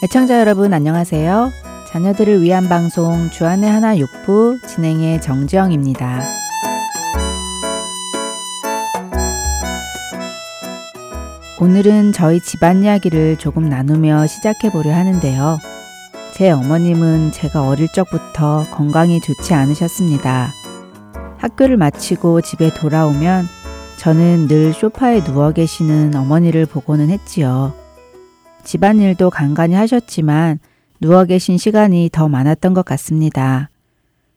애청자 여러분 안녕하세요. 자녀들을 위한 방송 주안의 하나 육부 진행의 정지영입니다. 오늘은 저희 집안 이야기를 조금 나누며 시작해 보려 하는데요. 제 어머님은 제가 어릴 적부터 건강이 좋지 않으셨습니다. 학교를 마치고 집에 돌아오면 저는 늘 소파에 누워 계시는 어머니를 보고는 했지요. 집안일도 간간히 하셨지만 누워 계신 시간이 더 많았던 것 같습니다.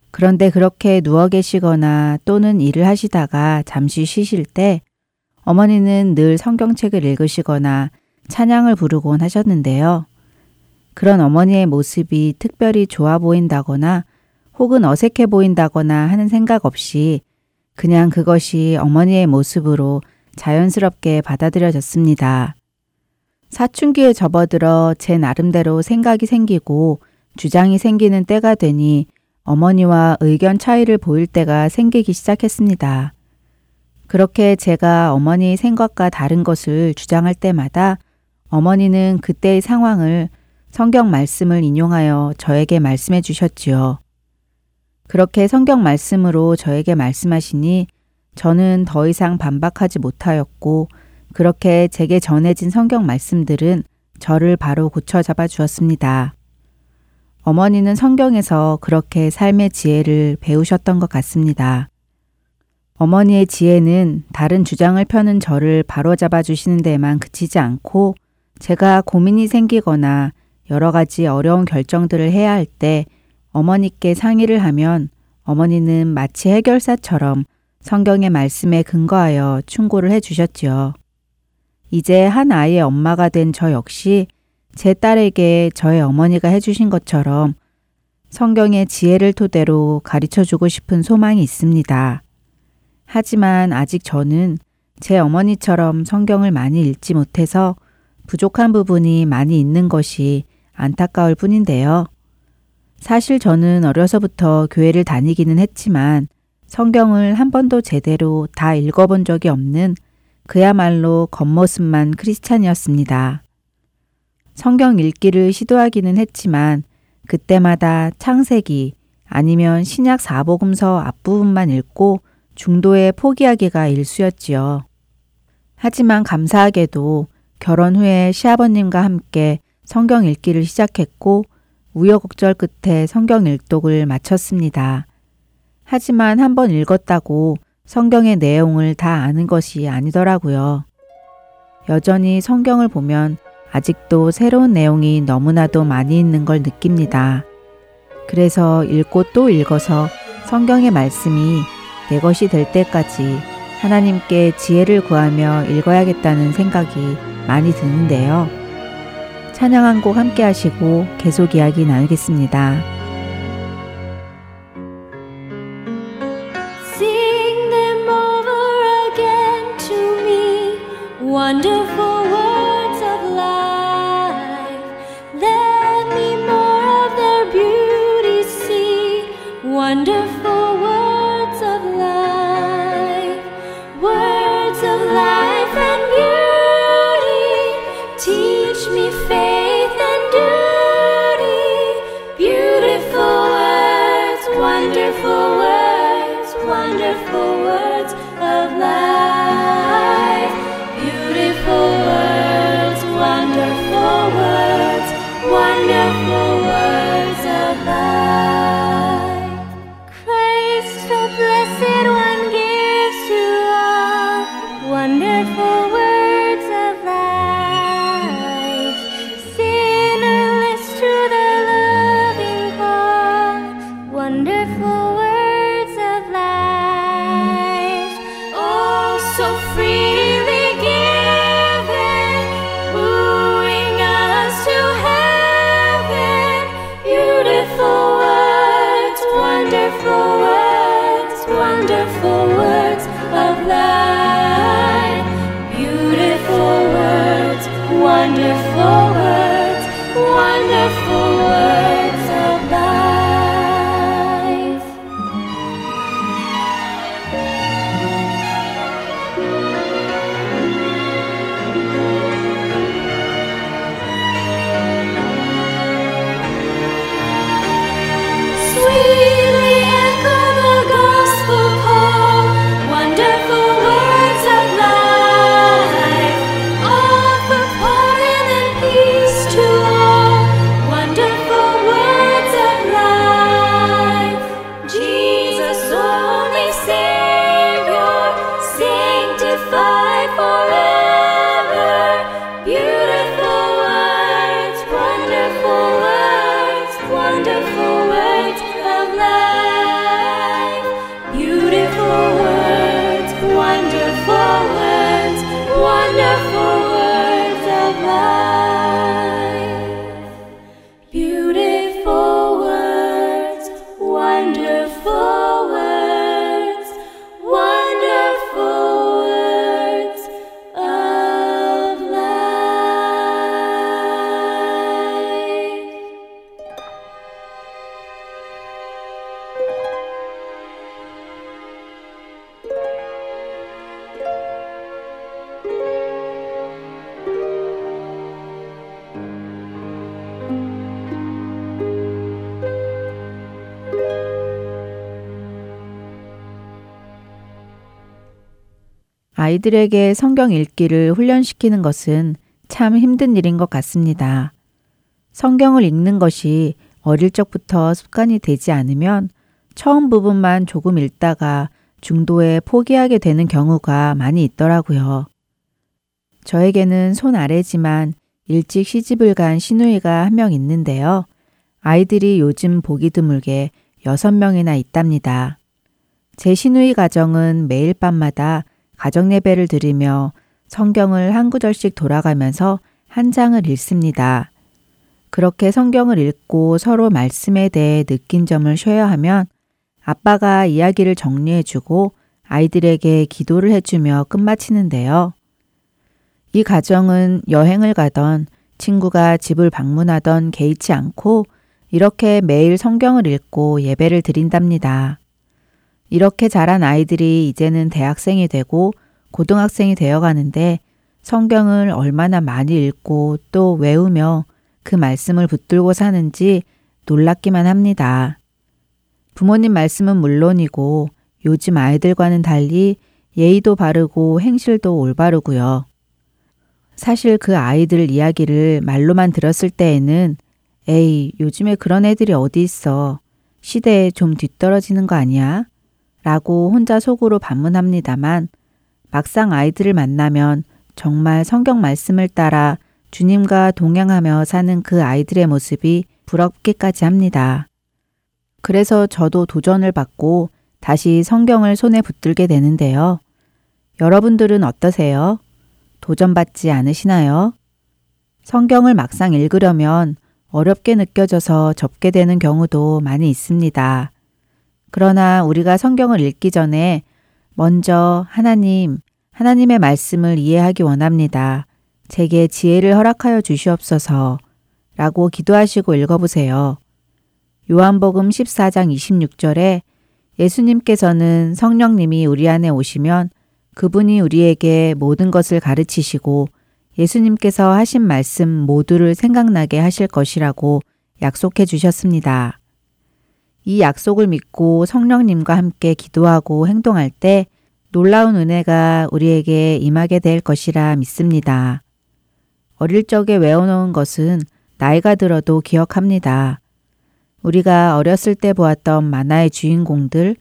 그런데 그렇게 누워 계시거나 또는 일을 하시다가 잠시 쉬실 때 어머니는 늘 성경책을 읽으시거나 찬양을 부르곤 하셨는데요. 그런 어머니의 모습이 특별히 좋아 보인다거나 혹은 어색해 보인다거나 하는 생각 없이 그냥 그것이 어머니의 모습으로 자연스럽게 받아들여졌습니다. 사춘기에 접어들어 제 나름대로 생각이 생기고 주장이 생기는 때가 되니 어머니와 의견 차이를 보일 때가 생기기 시작했습니다. 그렇게 제가 어머니의 생각과 다른 것을 주장할 때마다 어머니는 그때의 상황을 성경 말씀을 인용하여 저에게 말씀해 주셨지요. 그렇게 성경 말씀으로 저에게 말씀하시니 저는 더 이상 반박하지 못하였고 그렇게 제게 전해진 성경 말씀들은 저를 바로 고쳐 잡아 주었습니다. 어머니는 성경에서 그렇게 삶의 지혜를 배우셨던 것 같습니다. 어머니의 지혜는 다른 주장을 펴는 저를 바로잡아 주시는 데만 그치지 않고 제가 고민이 생기거나 여러 가지 어려운 결정들을 해야 할 때 어머니께 상의를 하면 어머니는 마치 해결사처럼 성경의 말씀에 근거하여 충고를 해 주셨지요. 이제 한 아이의 엄마가 된 저 역시 제 딸에게 저의 어머니가 해주신 것처럼 성경의 지혜를 토대로 가르쳐 주고 싶은 소망이 있습니다. 하지만 아직 저는 제 어머니처럼 성경을 많이 읽지 못해서 부족한 부분이 많이 있는 것이 안타까울 뿐인데요. 사실 저는 어려서부터 교회를 다니기는 했지만 성경을 한 번도 제대로 다 읽어본 적이 없는 그야말로 겉모습만 크리스찬이었습니다. 성경 읽기를 시도하기는 했지만 그때마다 창세기 아니면 신약 사복음서 앞부분만 읽고 중도에 포기하기가 일쑤였지요. 하지만 감사하게도 결혼 후에 시아버님과 함께 성경 읽기를 시작했고 우여곡절 끝에 성경 일독을 마쳤습니다. 하지만 한 번 읽었다고 성경의 내용을 다 아는 것이 아니더라고요. 여전히 성경을 보면 아직도 새로운 내용이 너무나도 많이 있는 걸 느낍니다. 그래서 읽고 또 읽어서 성경의 말씀이 내 것이 될 때까지 하나님께 지혜를 구하며 읽어야겠다는 생각이 많이 드는데요. 찬양 한 곡 함께 하시고 계속 이야기 나누겠습니다. Wonderful words of life. Let me more of their beauty see. Wonderful. 아이들에게 성경 읽기를 훈련시키는 것은 참 힘든 일인 것 같습니다. 성경을 읽는 것이 어릴 적부터 습관이 되지 않으면 처음 부분만 조금 읽다가 중도에 포기하게 되는 경우가 많이 있더라고요. 저에게는 손 아래지만 일찍 시집을 간 시누이가 한 명 있는데요. 아이들이 요즘 보기 드물게 여섯 명이나 있답니다. 제 시누이 가정은 매일 밤마다 가정 예배를 드리며 성경을 한 구절씩 돌아가면서 한 장을 읽습니다. 그렇게 성경을 읽고 서로 말씀에 대해 느낀 점을 쉬어야 하면 아빠가 이야기를 정리해주고 아이들에게 기도를 해주며 끝마치는데요. 이 가정은 여행을 가던 친구가 집을 방문하던 개의치 않고 이렇게 매일 성경을 읽고 예배를 드린답니다. 이렇게 자란 아이들이 이제는 대학생이 되고 고등학생이 되어 가는데 성경을 얼마나 많이 읽고 또 외우며 그 말씀을 붙들고 사는지 놀랍기만 합니다. 부모님 말씀은 물론이고 요즘 아이들과는 달리 예의도 바르고 행실도 올바르고요. 사실 그 아이들 이야기를 말로만 들었을 때에는 에이, 요즘에 그런 애들이 어디 있어. 시대에 좀 뒤떨어지는 거 아니야? 라고 혼자 속으로 반문합니다만 막상 아이들을 만나면 정말 성경 말씀을 따라 주님과 동행하며 사는 그 아이들의 모습이 부럽기까지 합니다. 그래서 저도 도전을 받고 다시 성경을 손에 붙들게 되는데요. 여러분들은 어떠세요? 도전받지 않으시나요? 성경을 막상 읽으려면 어렵게 느껴져서 접게 되는 경우도 많이 있습니다. 그러나 우리가 성경을 읽기 전에 먼저 하나님, 하나님의 말씀을 이해하기 원합니다. 제게 지혜를 허락하여 주시옵소서 라고 기도하시고 읽어보세요. 요한복음 14장 26절에 예수님께서는 성령님이 우리 안에 오시면 그분이 우리에게 모든 것을 가르치시고 예수님께서 하신 말씀 모두를 생각나게 하실 것이라고 약속해 주셨습니다. 이 약속을 믿고 성령님과 함께 기도하고 행동할 때 놀라운 은혜가 우리에게 임하게 될 것이라 믿습니다. 어릴 적에 외워놓은 것은 나이가 들어도 기억합니다. 우리가 어렸을 때 보았던 만화의 주인공들,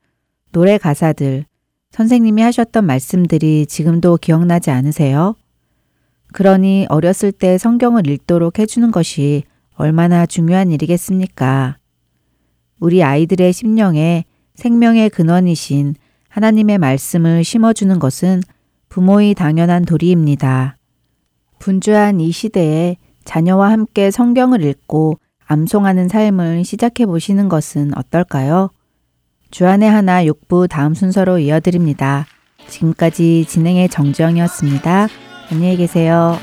노래 가사들, 선생님이 하셨던 말씀들이 지금도 기억나지 않으세요? 그러니 어렸을 때 성경을 읽도록 해주는 것이 얼마나 중요한 일이겠습니까? 우리 아이들의 심령에 생명의 근원이신 하나님의 말씀을 심어주는 것은 부모의 당연한 도리입니다. 분주한 이 시대에 자녀와 함께 성경을 읽고 암송하는 삶을 시작해 보시는 것은 어떨까요? 주안의 하나 6부 다음 순서로 이어드립니다. 지금까지 진행의 정정이었습니다. 안녕히 계세요.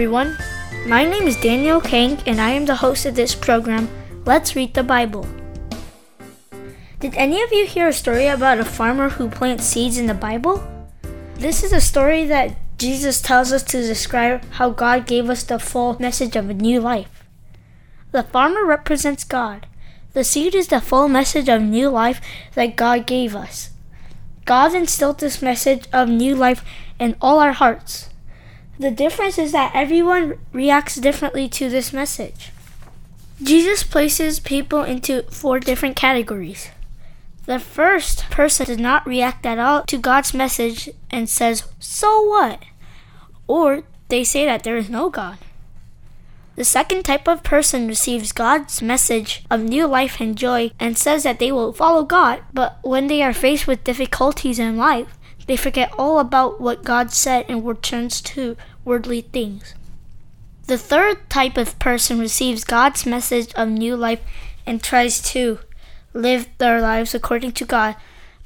Everyone. My name is Daniel Kang, and I am the host of this program, Let's Read the Bible. Did any of you hear a story about a farmer who plants seeds in the Bible? This is a story that Jesus tells us to describe how God gave us the full message of a new life. The farmer represents God. The seed is the full message of new life that God gave us. God instilled this message of new life in all our hearts. The difference is that everyone reacts differently to this message. Jesus places people into four different categories. The first person does not react at all to God's message and says, So what? Or they say that there is no God. The second type of person receives God's message of new life and joy and says that they will follow God, but when they are faced with difficulties in life, they forget all about what God said and returns to worldly things. The third type of person receives God's message of new life and tries to live their lives according to God,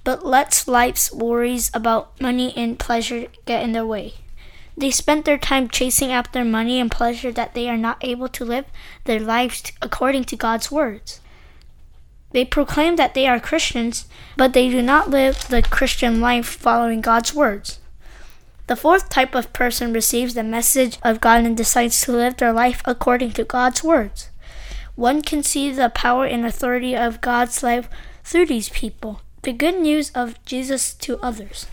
but lets life's worries about money and pleasure get in their way. They spend their time chasing after money and pleasure that they are not able to live their lives according to God's words. They proclaim that they are Christians, but they do not live the Christian life following God's words. The fourth type of person receives the message of God and decides to live their life according to God's words. One can see the power and authority of God's life through these people, the good news of Jesus to others.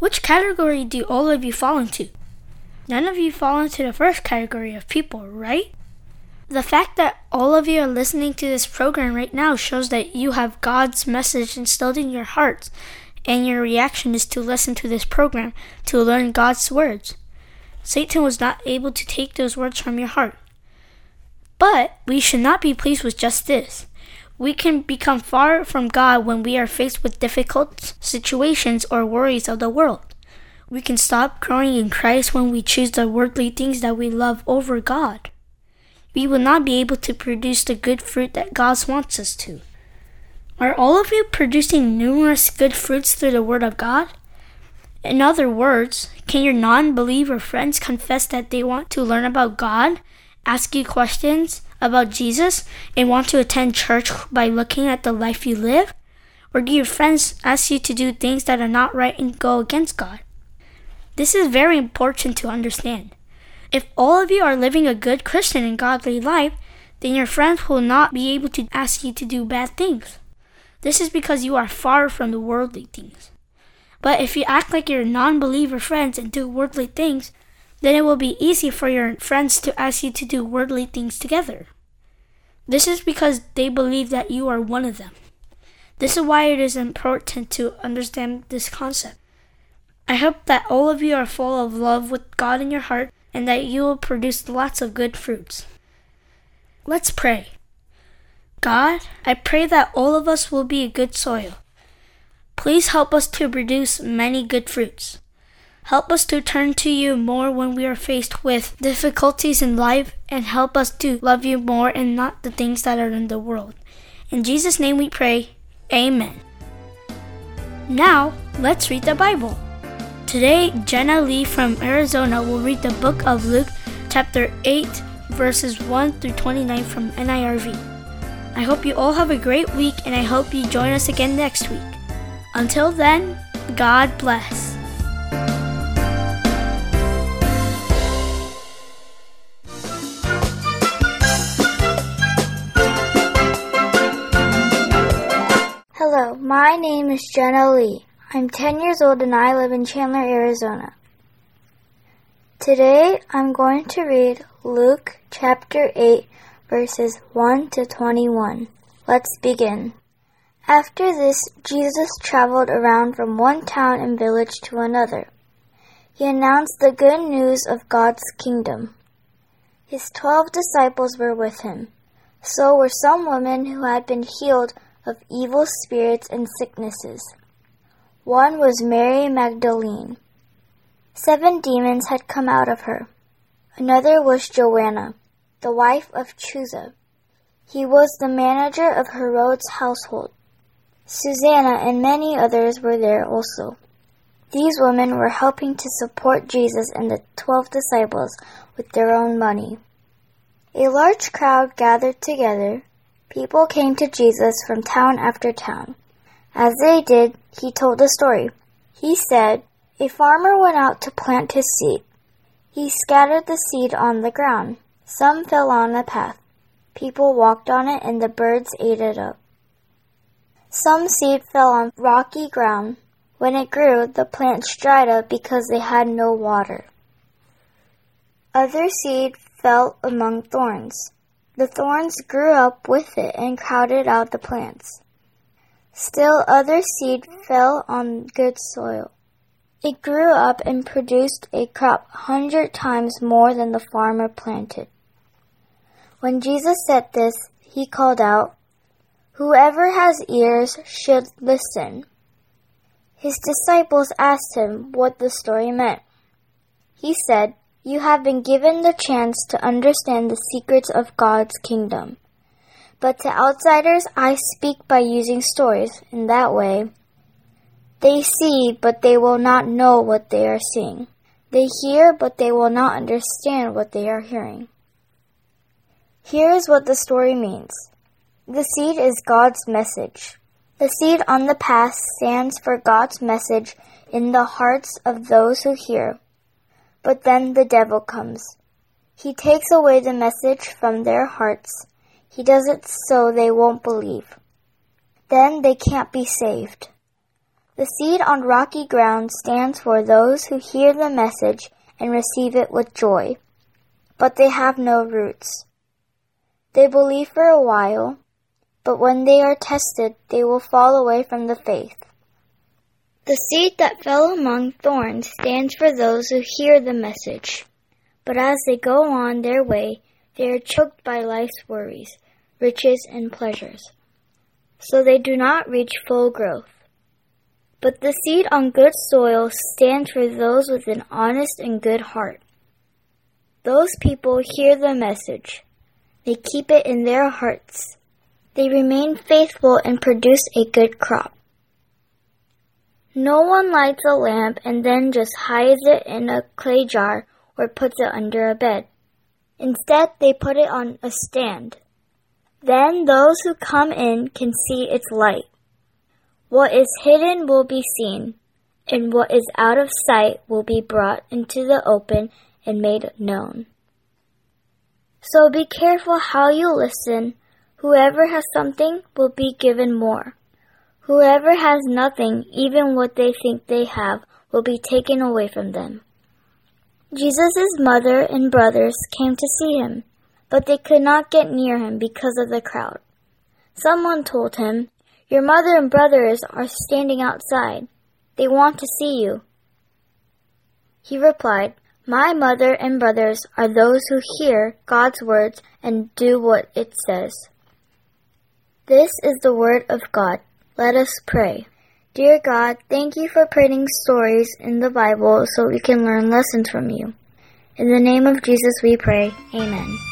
Which category do all of you fall into? None of you fall into the first category of people, right? The fact that all of you are listening to this program right now shows that you have God's message instilled in your hearts and your reaction is to listen to this program to learn God's words. Satan was not able to take those words from your heart. But we should not be pleased with just this. We can become far from God when we are faced with difficult situations or worries of the world. We can stop growing in Christ when we choose the worldly things that we love over God. We will not be able to produce the good fruit that God wants us to. Are all of you producing numerous good fruits through the Word of God? In other words, can your non believer friends confess that they want to learn about God, ask you questions about Jesus, and want to attend church by looking at the life you live? Or do your friends ask you to do things that are not right and go against God? This is very important to understand. If all of you are living a good Christian and godly life, then your friends will not be able to ask you to do bad things. This is because you are far from the worldly things. But if you act like your non believer friends and do worldly things, then it will be easy for your friends to ask you to do worldly things together. This is because they believe that you are one of them. This is why it is important to understand this concept. I hope that all of you are full of love with God in your heart and that you will produce lots of good fruits. Let's pray. God, I pray that all of us will be a good soil. Please help us to produce many good fruits. Help us to turn to you more when we are faced with difficulties in life and help us to love you more and not the things that are in the world. In Jesus' name we pray. Amen. Now, let's read the Bible. Today, Jenna Lee from Arizona will read the book of Luke, chapter 8, verses 1 through 29 from NIRV. I hope you all have a great week and I hope you join us again next week. Until then, God bless. Hello, my name is Jenna Lee. I'm 10 years old and I live in Chandler, Arizona. Today I'm going to read Luke chapter 8 verses 1 to 21. Let's begin. After this, Jesus traveled around from one town and village to another. He announced the good news of God's kingdom. His twelve disciples were with him. So were some women who had been healed of evil spirits and sicknesses. One was Mary Magdalene. Seven demons had come out of her. Another was Joanna the wife of Chuza. He was the manager of Herod's household. Susanna and many others were there also. These women were helping to support Jesus and the twelve disciples with their own money. A large crowd gathered together. People came to Jesus from town after town. As they did, he told a story. He said, A farmer went out to plant his seed. He scattered the seed on the ground. Some fell on a path. People walked on it and the birds ate it up. Some seed fell on rocky ground. When it grew, the plants dried up because they had no water. Other seed fell among thorns. The thorns grew up with it and crowded out the plants. Still other seed fell on good soil. It grew up and produced a crop hundred times more than the farmer planted. When Jesus said this, he called out, Whoever has ears should listen. His disciples asked him what the story meant. He said, You have been given the chance to understand the secrets of God's kingdom. But to outsiders, I speak by using stories. In that way, they see, but they will not know what they are seeing. They hear, but they will not understand what they are hearing. Here is what the story means. The seed is God's message. The seed on the path stands for God's message in the hearts of those who hear. But then the devil comes. He takes away the message from their hearts. He does it so they won't believe. Then they can't be saved. The seed on rocky ground stands for those who hear the message and receive it with joy. But they have no roots. They believe for a while, but when they are tested, they will fall away from the faith. The seed that fell among thorns stands for those who hear the message. But as they go on their way, they are choked by life's worries, riches, and pleasures. So they do not reach full growth. But the seed on good soil stands for those with an honest and good heart. Those people hear the message. They keep it in their hearts. They remain faithful and produce a good crop. No one lights a lamp and then just hides it in a clay jar or puts it under a bed. Instead, they put it on a stand. Then those who come in can see its light. What is hidden will be seen, and what is out of sight will be brought into the open and made known. So be careful how you listen. Whoever has something will be given more. Whoever has nothing, even what they think they have, will be taken away from them. Jesus' mother and brothers came to see him, but they could not get near him because of the crowd. Someone told him, Your mother and brothers are standing outside. They want to see you. He replied, my mother and brothers are those who hear God's words and do what it says. This is the word of God. Let us pray. Dear God, thank you for putting stories in the Bible so we can learn lessons from you. In the name of Jesus we pray. Amen.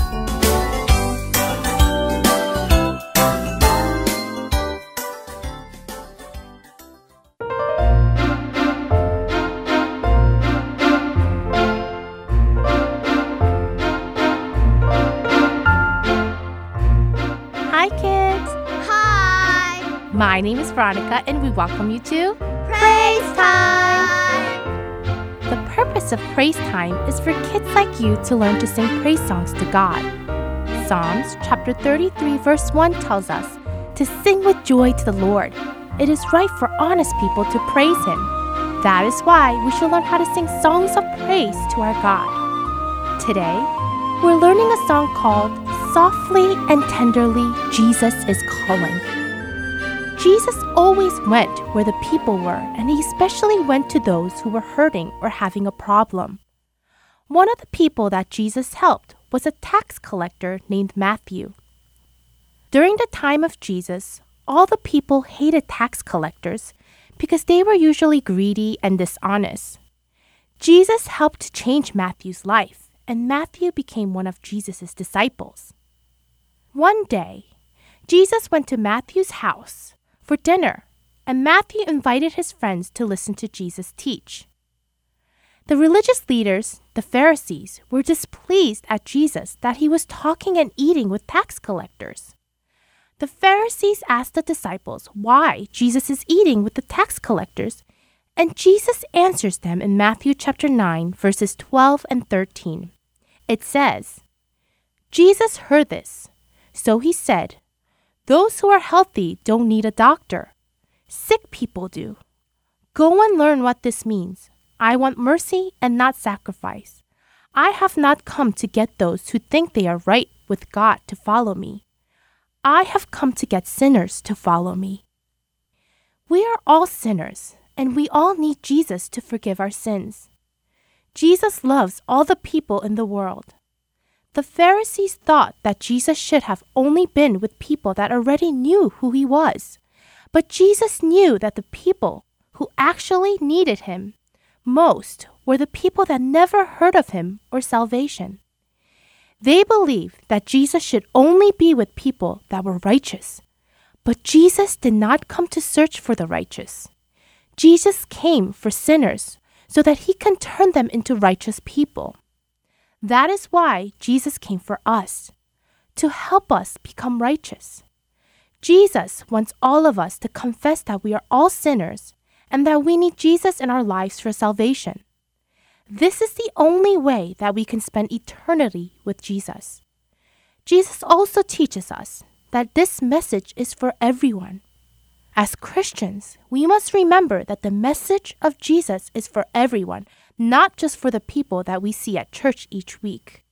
Veronica, and we welcome you to Praise time! The purpose of praise time is for kids like you to learn to sing praise songs to God. Psalms chapter 33, verse 1 tells us to sing with joy to the Lord. It is right for honest people to praise Him. That is why we should learn how to sing songs of praise to our God. Today, we're learning a song called Softly and Tenderly Jesus is Calling. Jesus always went where the people were, and he especially went to those who were hurting or having a problem. One of the people that Jesus helped was a tax collector named Matthew. During the time of Jesus, all the people hated tax collectors because they were usually greedy and dishonest. Jesus helped change Matthew's life, and Matthew became one of Jesus' disciples. One day, Jesus went to Matthew's house for dinner, and Matthew invited his friends to listen to Jesus teach. The religious leaders, the Pharisees, were displeased at Jesus that he was talking and eating with tax collectors. The Pharisees asked the disciples why Jesus is eating with the tax collectors, and Jesus answers them in Matthew chapter 9 verses 12 and 13. It says, Jesus heard this, so he said, Those who are healthy don't need a doctor. Sick people do. Go and learn what this means. I want mercy and not sacrifice. I have not come to get those who think they are right with God to follow me. I have come to get sinners to follow me. We are all sinners, and we all need Jesus to forgive our sins. Jesus loves all the people in the world. The Pharisees thought that Jesus should have only been with people that already knew who he was. But Jesus knew that the people who actually needed him most were the people that never heard of him or salvation. They believed that Jesus should only be with people that were righteous. But Jesus did not come to search for the righteous. Jesus came for sinners so that he can turn them into righteous people. That is why Jesus came for us, to help us become righteous. Jesus wants all of us to confess that we are all sinners and that we need Jesus in our lives for salvation. This is the only way that we can spend eternity with Jesus. Jesus also teaches us that this message is for everyone. As Christians, we must remember that the message of Jesus is for everyone, not just for the people that we see at church each week.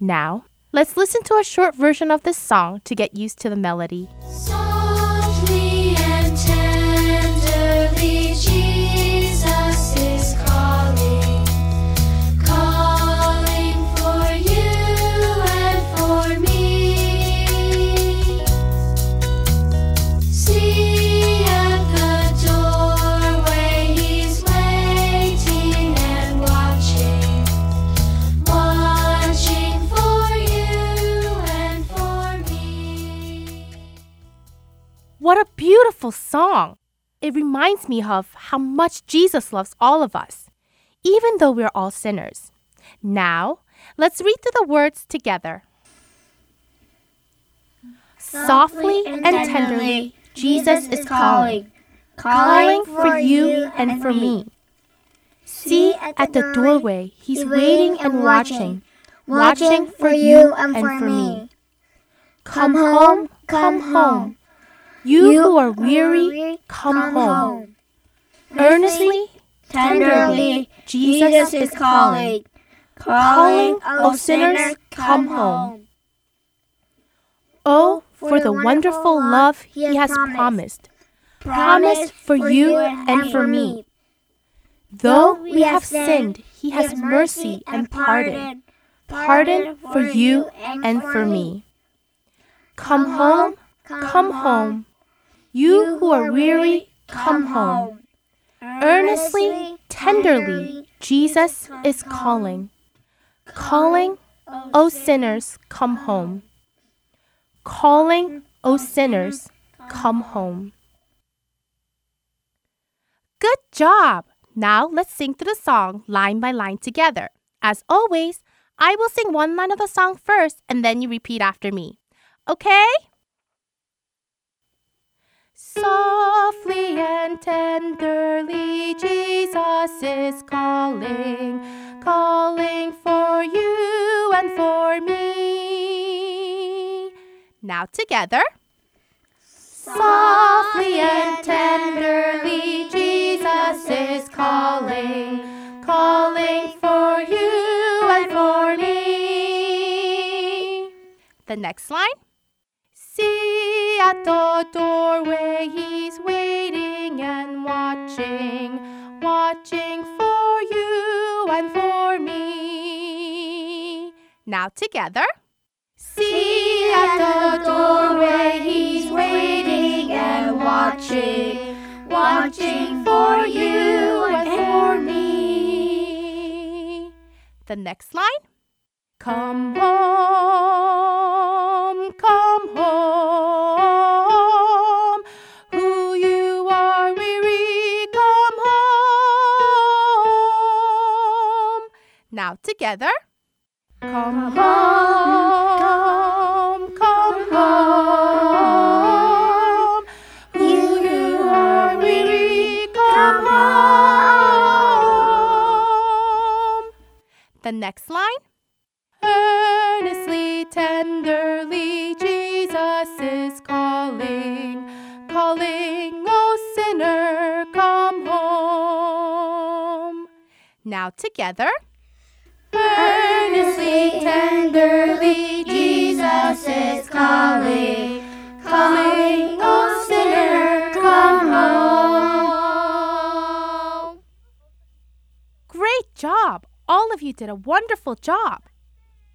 Now, let's listen to a short version of this song to get used to the melody. What a beautiful song! It reminds me of how much Jesus loves all of us, even though we're all sinners. Now, let's read through the words together. Softly and tenderly, Jesus is calling, calling for you and for me. See at the doorway, He's waiting and watching, watching for you and for me. Come home, come home. You who are weary, come home. Earnestly, tenderly, Jesus is calling, calling, O oh sinners, come home. Oh, for the wonderful love He has promised, promised. For you and for me. Though we have sinned, He has mercy and pardon, pardon. For you and for me. Come home, come home. You who are weary, come home. Earnestly, tenderly, Jesus is calling. Calling, O sinners, come home. Calling, O sinners, come home. Good job! Now let's sing through the song line by line together. As always, I will sing one line of the song first and then you repeat after me. Okay? Softly and tenderly, Jesus is calling, calling for you and for me. Now together. Softly and tenderly, Jesus is calling, calling for you and for me. The next line. At the doorway, he's waiting and watching, watching for you and for me. Now together. See at the doorway, he's waiting and watching, watching for you and for me. The next line. Come home, come home. Now together. Come home, come home. Who you are weary, come home. The next line. Earnestly, tenderly, Jesus is calling, calling, O sinner, come home. Now together. Tenderly, Jesus is calling, calling, O sinner, come home. Great job! All of you did a wonderful job.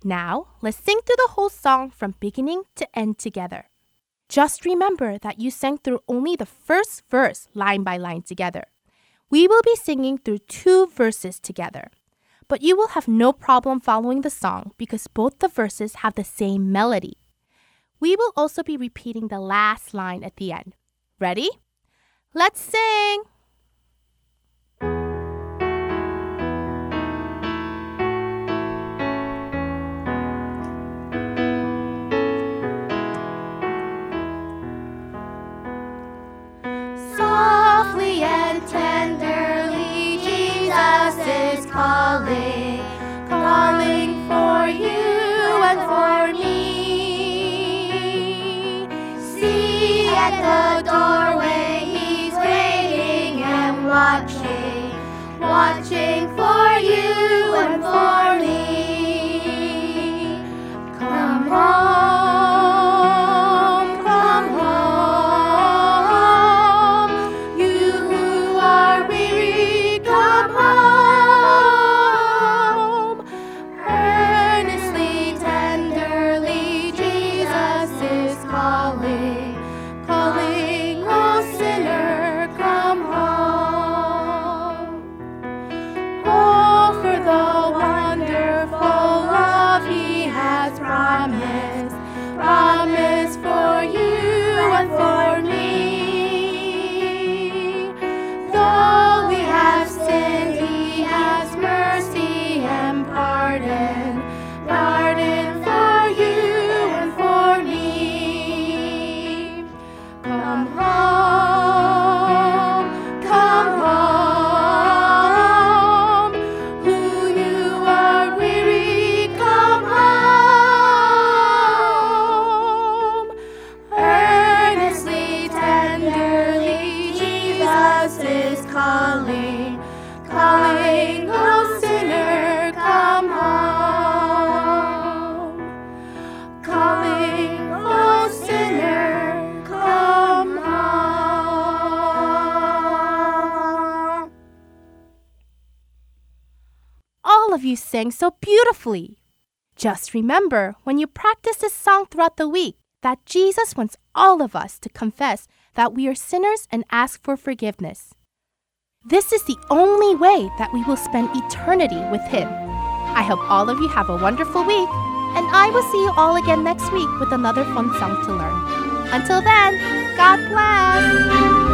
Now, let's sing through the whole song from beginning to end together. Just remember that you sang through only the first verse line by line together. We will be singing through two verses together. But you will have no problem following the song because both the verses have the same melody. We will also be repeating the last line at the end. Ready? Let's sing! You sang so beautifully. Just remember when you practice this song throughout the week that Jesus wants all of us to confess that we are sinners and ask for forgiveness. This is the only way that we will spend eternity with Him. I hope all of you have a wonderful week, and I will see you all again next week with another fun song to learn. Until then, God bless!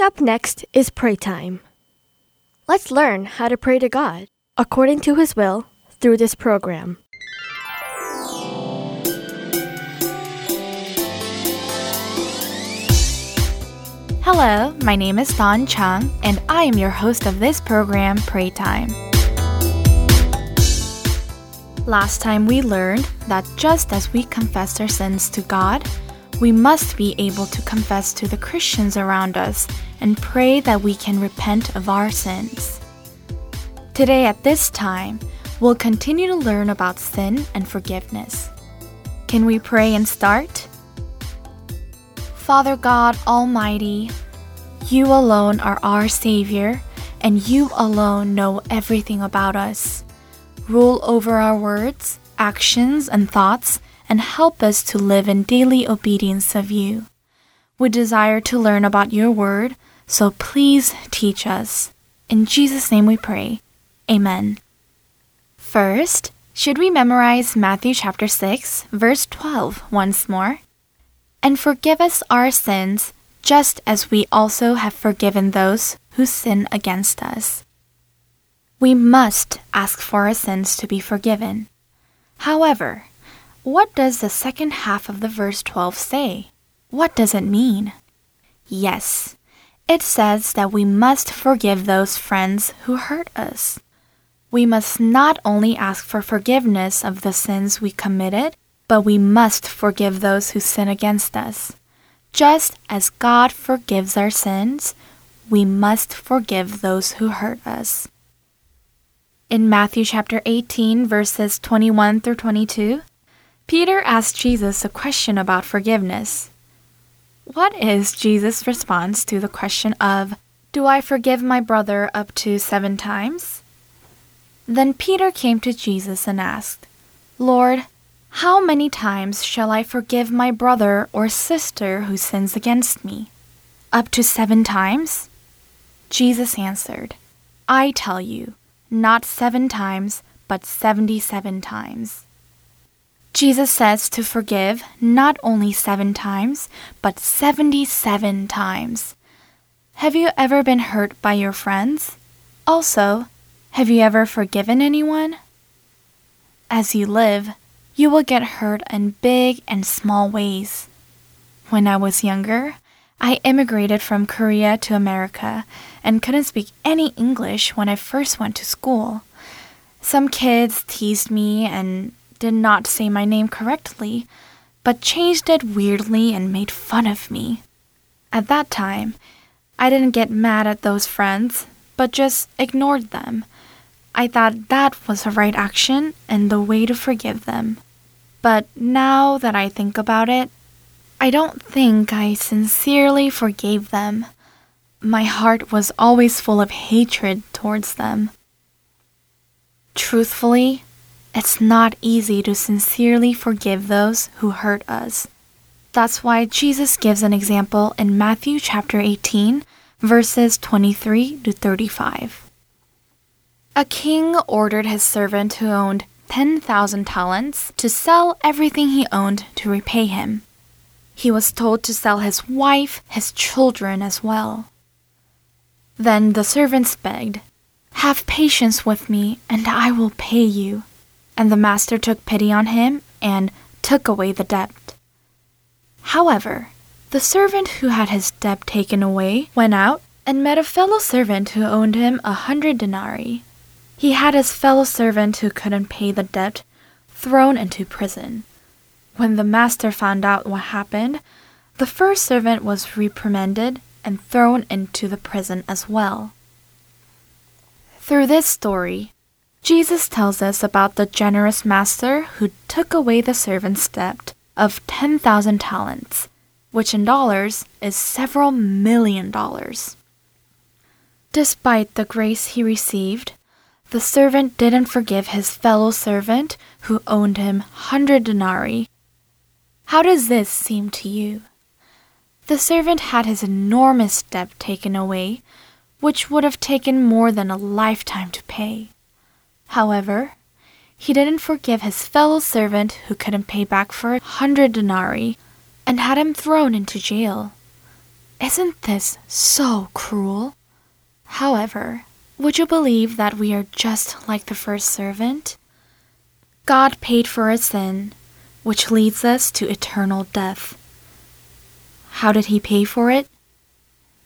Coming up next is pray time. Let's learn how to pray to God according to His will through this program. Hello, my name is Don Chung, and I am your host of this program, Pray Time. Last time we learned that just as we confess our sins to God, we must be able to confess to the Christians around us and pray that we can repent of our sins. Today, at this time, we'll continue to learn about sin and forgiveness. Can we pray and start? Father God Almighty, you alone are our Savior, and you alone know everything about us. Rule over our words, actions, and thoughts, and help us to live in daily obedience of you. We desire to learn about your word, so please teach us. In Jesus' name we pray. Amen. First, should we memorize Matthew chapter 6, verse 12 once more? And forgive us our sins, just as we also have forgiven those who sin against us. We must ask for our sins to be forgiven. However, what does the second half of the verse 12 say? What does it mean? Yes, it says that we must forgive those friends who hurt us. We must not only ask for forgiveness of the sins we committed, but we must forgive those who sin against us. Just as God forgives our sins, we must forgive those who hurt us. In Matthew chapter 18, verses 21 through 22, Peter asked Jesus a question about forgiveness. What is Jesus' response to the question of, Do I forgive my brother up to seven times? Then Peter came to Jesus and asked, Lord, how many times shall I forgive my brother or sister who sins against me? Up to seven times? Jesus answered, I tell you, not seven times, but seventy seven times. Jesus says to forgive not only seven times, but 77 times. Have you ever been hurt by your friends? Also, have you ever forgiven anyone? As you live, you will get hurt in big and small ways. When I was younger, I immigrated from Korea to America and couldn't speak any English when I first went to school. Some kids teased me and did not say my name correctly, but changed it weirdly and made fun of me. At that time, I didn't get mad at those friends, but just ignored them. I thought that was the right action and the way to forgive them. But now that I think about it, I don't think I sincerely forgave them. My heart was always full of hatred towards them. Truthfully, it's not easy to sincerely forgive those who hurt us. That's why Jesus gives an example in Matthew chapter 18, verses 23 to 35. A king ordered his servant who owned 10,000 talents to sell everything he owned to repay him. He was told to sell his wife, his children as well. Then the servants begged, Have patience with me, and I will pay you. And the master took pity on him and took away the debt. However, the servant who had his debt taken away went out and met a fellow servant who owed him a hundred denarii. He had his fellow servant who couldn't pay the debt thrown into prison. When the master found out what happened, the first servant was reprimanded and thrown into the prison as well. Through this story, Jesus tells us about the generous master who took away the servant's debt of 10,000 talents, which in dollars is several million dollars. Despite the grace he received, the servant didn't forgive his fellow servant who owed him 100 denarii. How does this seem to you? The servant had his enormous debt taken away, which would have taken more than a lifetime to pay. However, he didn't forgive his fellow servant who couldn't pay back for a hundred denarii and had him thrown into jail. Isn't this so cruel? However, would you believe that we are just like the first servant? God paid for our sin, which leads us to eternal death. How did he pay for it?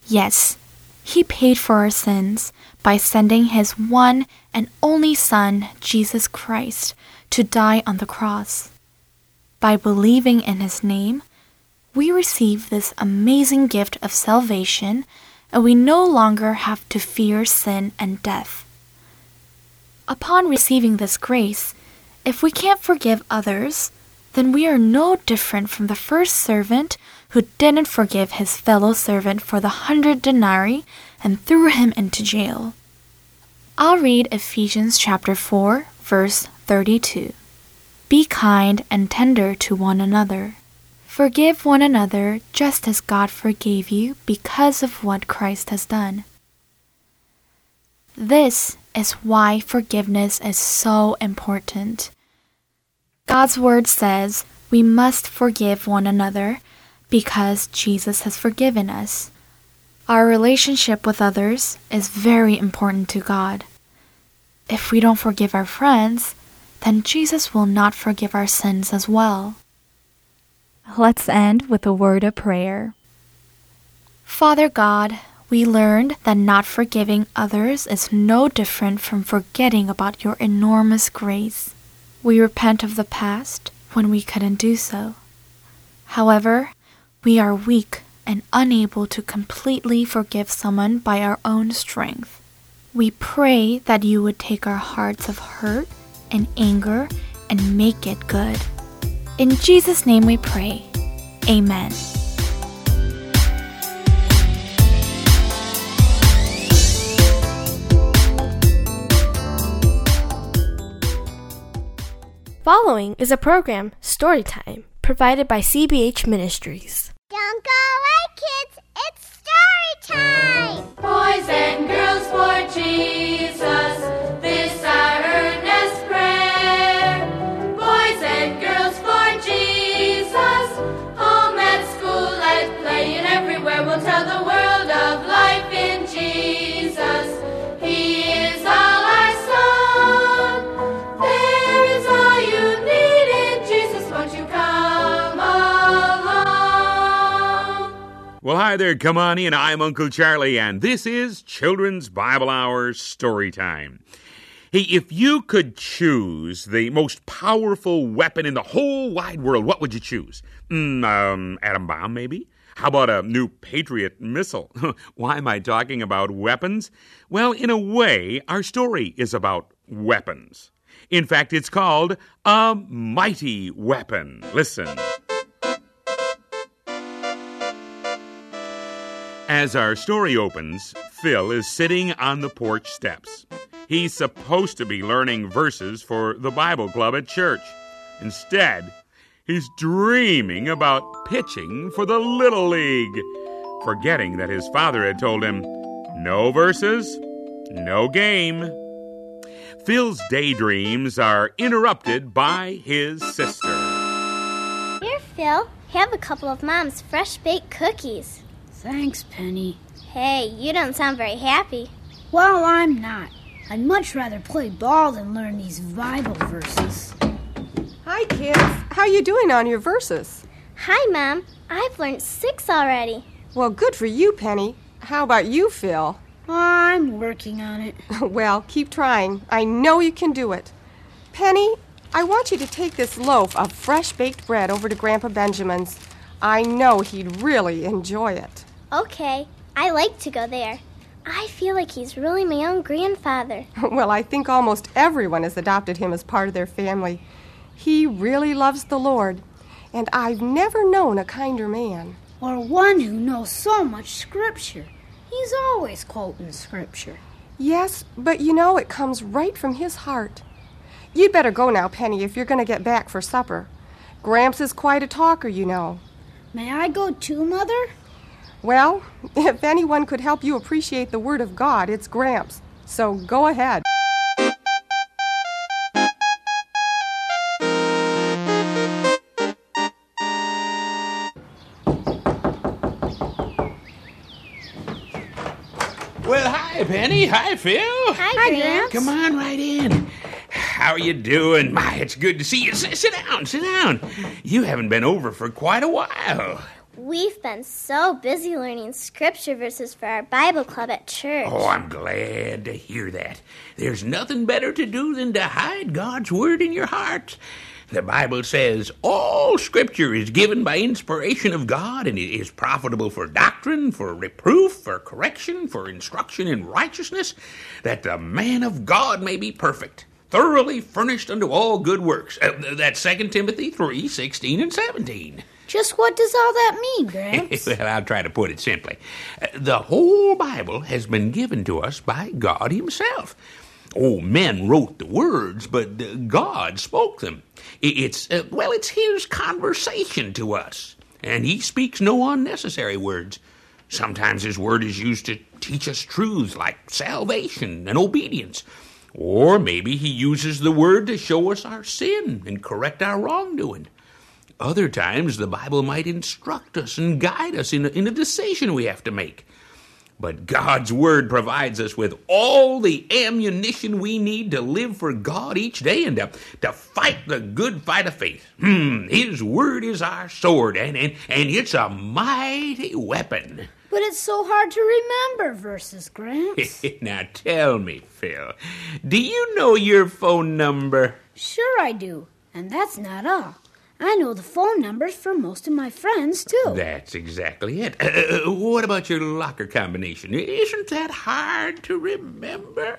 Yes, he paid for our sins by sending his one and only Son, Jesus Christ, to die on the cross. By believing in his name, we receive this amazing gift of salvation and we no longer have to fear sin and death. Upon receiving this grace, if we can't forgive others, then we are no different from the first servant who didn't forgive his fellow servant for the hundred denarii and threw him into jail. I'll read Ephesians chapter 4, verse 32. Be kind and tender to one another. Forgive one another just as God forgave you because of what Christ has done. This is why forgiveness is so important. God's word says we must forgive one another because Jesus has forgiven us. Our relationship with others is very important to God. If we don't forgive our friends, then Jesus will not forgive our sins as well. Let's end with a word of prayer. Father God, we learned that not forgiving others is no different from forgetting about your enormous grace. We repent of the past when we couldn't do so. However, we are weak and unable to completely forgive someone by our own strength. We pray that you would take our hearts of hurt and anger and make it good. In Jesus' name we pray. Amen. Following is a program, Storytime, provided by CBH Ministries. Don't go away, kids. It's story time. Boys and girls for Jesus, this our Well, hi there, come on in. I'm Uncle Charlie, and this is Children's Bible Hour Story Time. Hey, if you could choose the most powerful weapon in the whole wide world, what would you choose? Mm, um, atom bomb, maybe? How about a new Patriot missile? Why am I talking about weapons? Well, in a way, our story is about weapons. In fact, it's called A Mighty Weapon. Listen. As our story opens, Phil is sitting on the porch steps. He's supposed to be learning verses for the Bible Club at church. Instead, he's dreaming about pitching for the Little League, forgetting that his father had told him, no verses, no game. Phil's daydreams are interrupted by his sister. Here, Phil. Have a couple of Mom's fresh baked cookies. Thanks, Penny. Hey, you don't sound very happy. Well, I'm not. I'd much rather play ball than learn these Bible verses. Hi, kids. How are you doing on your verses? Hi, Mom. I've learned six already. Well, good for you, Penny. How about you, Phil? I'm working on it. well, keep trying. I know you can do it. Penny, I want you to take this loaf of fresh baked bread over to Grandpa Benjamin's. I know he'd really enjoy it. Okay, I like to go there. I feel like he's really my own grandfather. well, I think almost everyone has adopted him as part of their family. He really loves the Lord, and I've never known a kinder man. Or one who knows so much Scripture. He's always quoting Scripture. Yes, but you know it comes right from his heart. You'd better go now, Penny, if you're going to get back for supper. Gramps is quite a talker, you know. May I go too, Mother? Well, if anyone could help you appreciate the Word of God, it's Gramps. So go ahead. Well, hi, Penny. Hi, Phil. Hi, Gramps. Come on right in. How are you doing? My, it's good to see you. S- sit down, sit down. You haven't been over for quite a while. We've been so busy learning scripture verses for our Bible club at church. Oh, I'm glad to hear that. There's nothing better to do than to hide God's word in your heart. The Bible says all scripture is given by inspiration of God and it is profitable for doctrine, for reproof, for correction, for instruction in righteousness, that the man of God may be perfect, thoroughly furnished unto all good works. Uh, that's 2 Timothy 3 16 and 17. Just what does all that mean, Gramps? well, I'll try to put it simply. Uh, The whole Bible has been given to us by God Himself. Oh, men wrote the words, but uh, God spoke them. It's, uh, well, it's His conversation to us, and He speaks no unnecessary words. Sometimes His word is used to teach us truths like salvation and obedience. Or maybe He uses the word to show us our sin and correct our wrongdoing. Other times, the Bible might instruct us and guide us in a, in a decision we have to make. But God's Word provides us with all the ammunition we need to live for God each day and to, to fight the good fight of faith. Hmm, His Word is our sword, and, and, and it's a mighty weapon. But it's so hard to remember verses, Gramps. now tell me, Phil, do you know your phone number? sure I do. And that's not all. I know the phone numbers for most of my friends, too. That's exactly it. Uh, what about your locker combination? Isn't that hard to remember?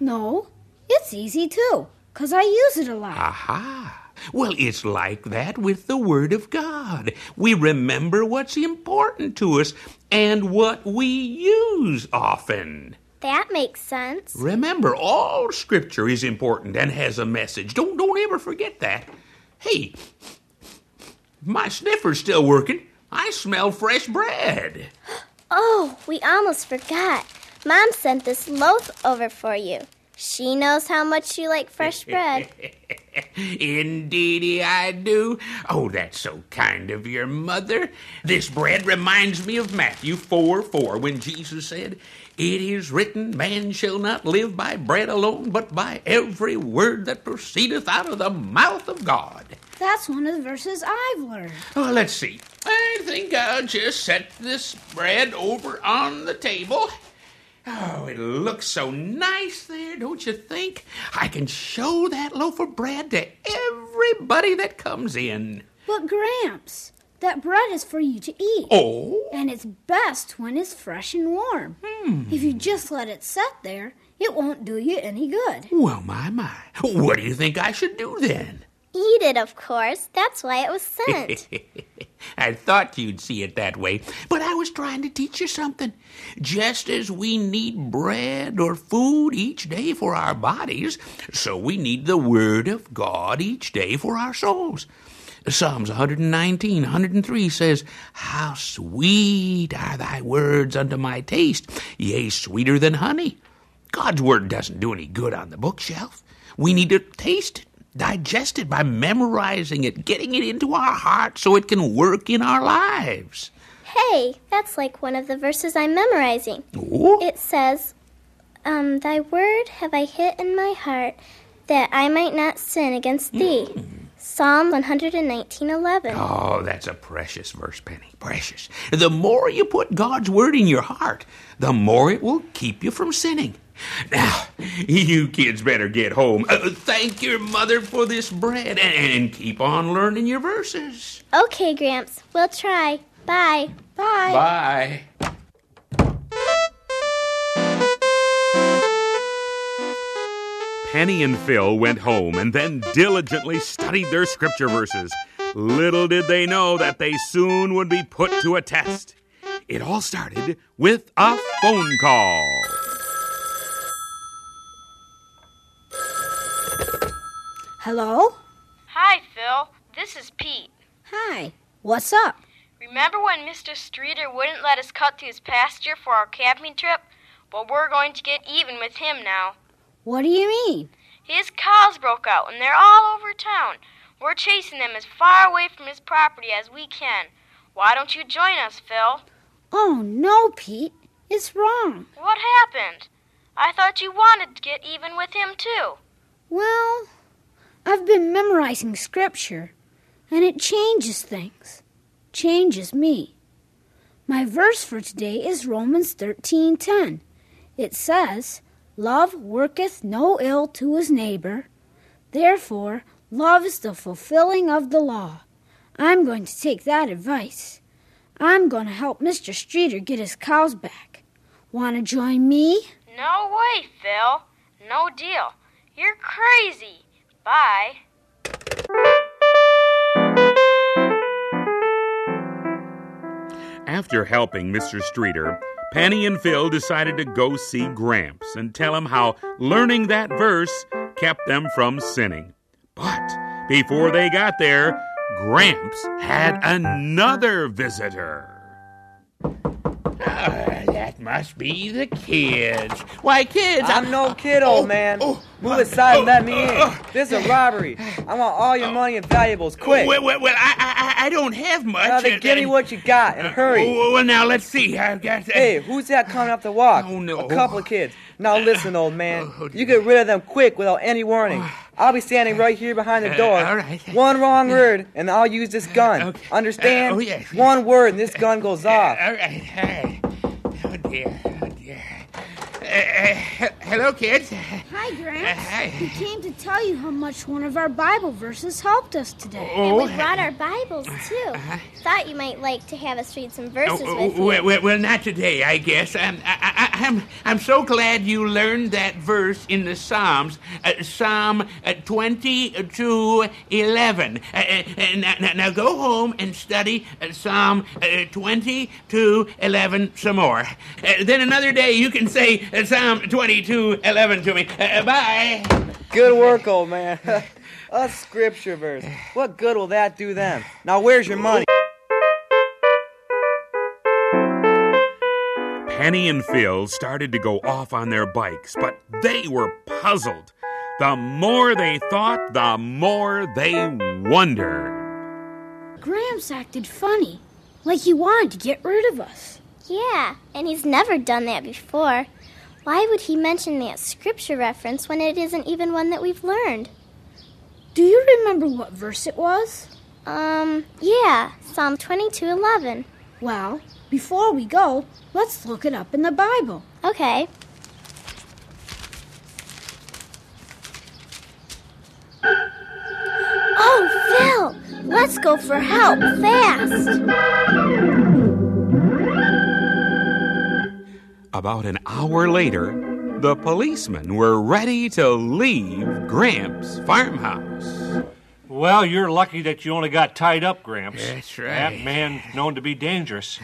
No, it's easy, too, because I use it a lot. Aha. Well, it's like that with the Word of God. We remember what's important to us and what we use often. That makes sense. Remember, all Scripture is important and has a message. Don't don't ever forget that. Hey, my sniffer's still working. I smell fresh bread. Oh, we almost forgot. Mom sent this loaf over for you. She knows how much you like fresh bread. Indeedy, I do. Oh, that's so kind of your mother. This bread reminds me of Matthew 4 4, when Jesus said, It is written, Man shall not live by bread alone, but by every word that proceedeth out of the mouth of God. That's one of the verses I've learned. Oh, let's see. I think I'll just set this bread over on the table. Oh, it looks so nice there, don't you think? I can show that loaf of bread to everybody that comes in. But, Gramps, that bread is for you to eat. Oh? And it's best when it's fresh and warm. Hmm. If you just let it set there, it won't do you any good. Well, my, my. What do you think I should do then? Eat it, of course. That's why it was sent. I thought you'd see it that way, but I was trying to teach you something. Just as we need bread or food each day for our bodies, so we need the Word of God each day for our souls. Psalms 119, 103 says, How sweet are thy words unto my taste, yea, sweeter than honey. God's Word doesn't do any good on the bookshelf. We need to taste it digest it by memorizing it, getting it into our hearts so it can work in our lives. Hey, that's like one of the verses I'm memorizing. Ooh. It says, um, Thy word have I hid in my heart, that I might not sin against thee. Psalm 119:11. Oh, that's a precious verse, Penny. Precious. The more you put God's word in your heart, the more it will keep you from sinning. Now, you kids better get home. Uh, thank your mother for this bread and, and keep on learning your verses. Okay, Gramps, we'll try. Bye. Bye. Bye. Penny and Phil went home and then diligently studied their scripture verses. Little did they know that they soon would be put to a test. It all started with a phone call. Hello? Hi, Phil. This is Pete. Hi. What's up? Remember when Mr. Streeter wouldn't let us cut through his pasture for our camping trip? Well, we're going to get even with him now. What do you mean? His cows broke out, and they're all over town. We're chasing them as far away from his property as we can. Why don't you join us, Phil? Oh, no, Pete. It's wrong. What happened? I thought you wanted to get even with him, too. Well, I've been memorizing scripture, and it changes things. Changes me. My verse for today is Romans 13:10. It says, "Love worketh no ill to his neighbor. Therefore, love is the fulfilling of the law." I'm going to take that advice. I'm going to help Mr. Streeter get his cows back. Want to join me? No way, Phil. No deal. You're crazy. Bye. After helping Mr. Streeter, Penny and Phil decided to go see Gramps and tell him how learning that verse kept them from sinning. But before they got there, Gramps had another visitor. Ah, that must be the kids. Why, kids? I'm no kid, old man. Move aside and let me in. This is a robbery. I want all your money and valuables, quick. Well, well, well I, I, I don't have much. Now then give me what you got and hurry. Oh, well, now let's see. I've got. Uh, Hey, who's that coming up the walk? Oh, no. A couple of kids. Now listen, old man. You get rid of them quick without any warning. I'll be standing right here behind the Uh, door. all right. One wrong word, and I'll use this gun. Okay. Understand? Uh, oh, yes. One word, and this gun goes off. All right, all right. Oh dear, oh dear. Uh, hello, kids. Hi, Gramps. hi. We came to tell you how much one of our Bible verses helped us today. And Oh. we brought our Bibles too. Thought you might like to have us read some verses Oh, with you. well, well, well, not today, I guess. I'm, I, I, I'm, I'm so glad you learned that verse in the Psalms, uh, Psalm uh, 22, 11. Uh, uh, uh, now, now, now go home and study uh, Psalm uh, 22, 11 some more. Uh, then another day you can say Psalm 22, 11 to me. Uh, bye. Good work, old man. A scripture verse. What good will that do them? Now, where's your money? Penny and Phil started to go off on their bikes, but they were puzzled. The more they thought, the more they wondered. Gramps acted funny, like he wanted to get rid of us. Yeah, and he's never done that before. Why would he mention that scripture reference when it isn't even one that we've learned? Do you remember what verse it was? Um, yeah, Psalm 22:11. Well, before we go, let's look it up in the Bible. Okay. Oh, Phil! Let's go for help fast! About an hour later, the policemen were ready to leave Gramps' farmhouse. Well, you're lucky that you only got tied up, Gramps. That's right. That man known to be dangerous.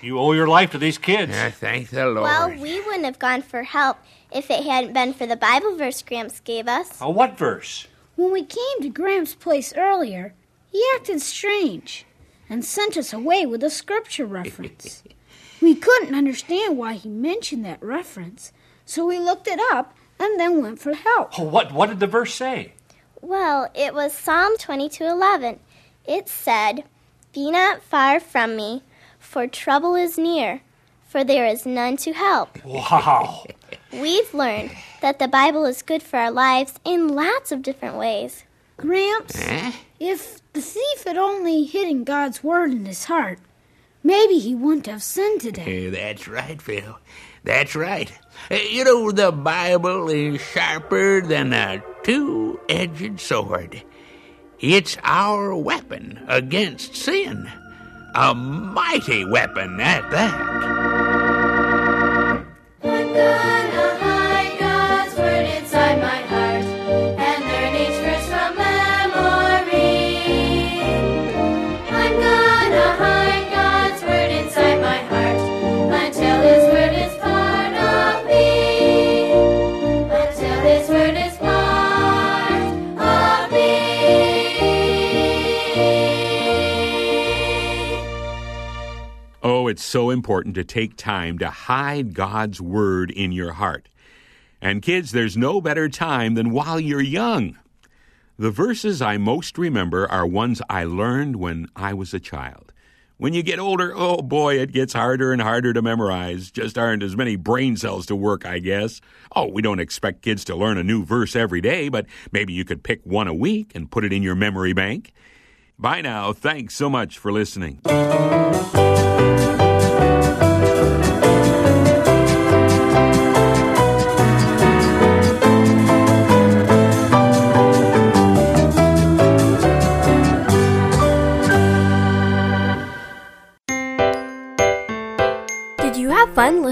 You owe your life to these kids. Uh, thank the Lord. Well, we wouldn't have gone for help if it hadn't been for the Bible verse Gramps gave us. A what verse? When we came to Gramps' place earlier, he acted strange and sent us away with a scripture reference. we couldn't understand why he mentioned that reference, so we looked it up and then went for help. Oh, what, what did the verse say? Well, it was Psalm 22:11. It said, "Be not far from me, for trouble is near, for there is none to help." Wow. We've learned that the Bible is good for our lives in lots of different ways. Gramps, eh? if the thief had only hidden God's word in his heart, maybe he wouldn't have sinned today. Uh, that's right, Phil. That's right. Uh, You know, the Bible is sharper than a two edged sword. It's our weapon against sin. A mighty weapon at that. So important to take time to hide God's Word in your heart. And kids, there's no better time than while you're young. The verses I most remember are ones I learned when I was a child. When you get older, oh boy, it gets harder and harder to memorize. Just aren't as many brain cells to work, I guess. Oh, we don't expect kids to learn a new verse every day, but maybe you could pick one a week and put it in your memory bank. Bye now. Thanks so much for listening.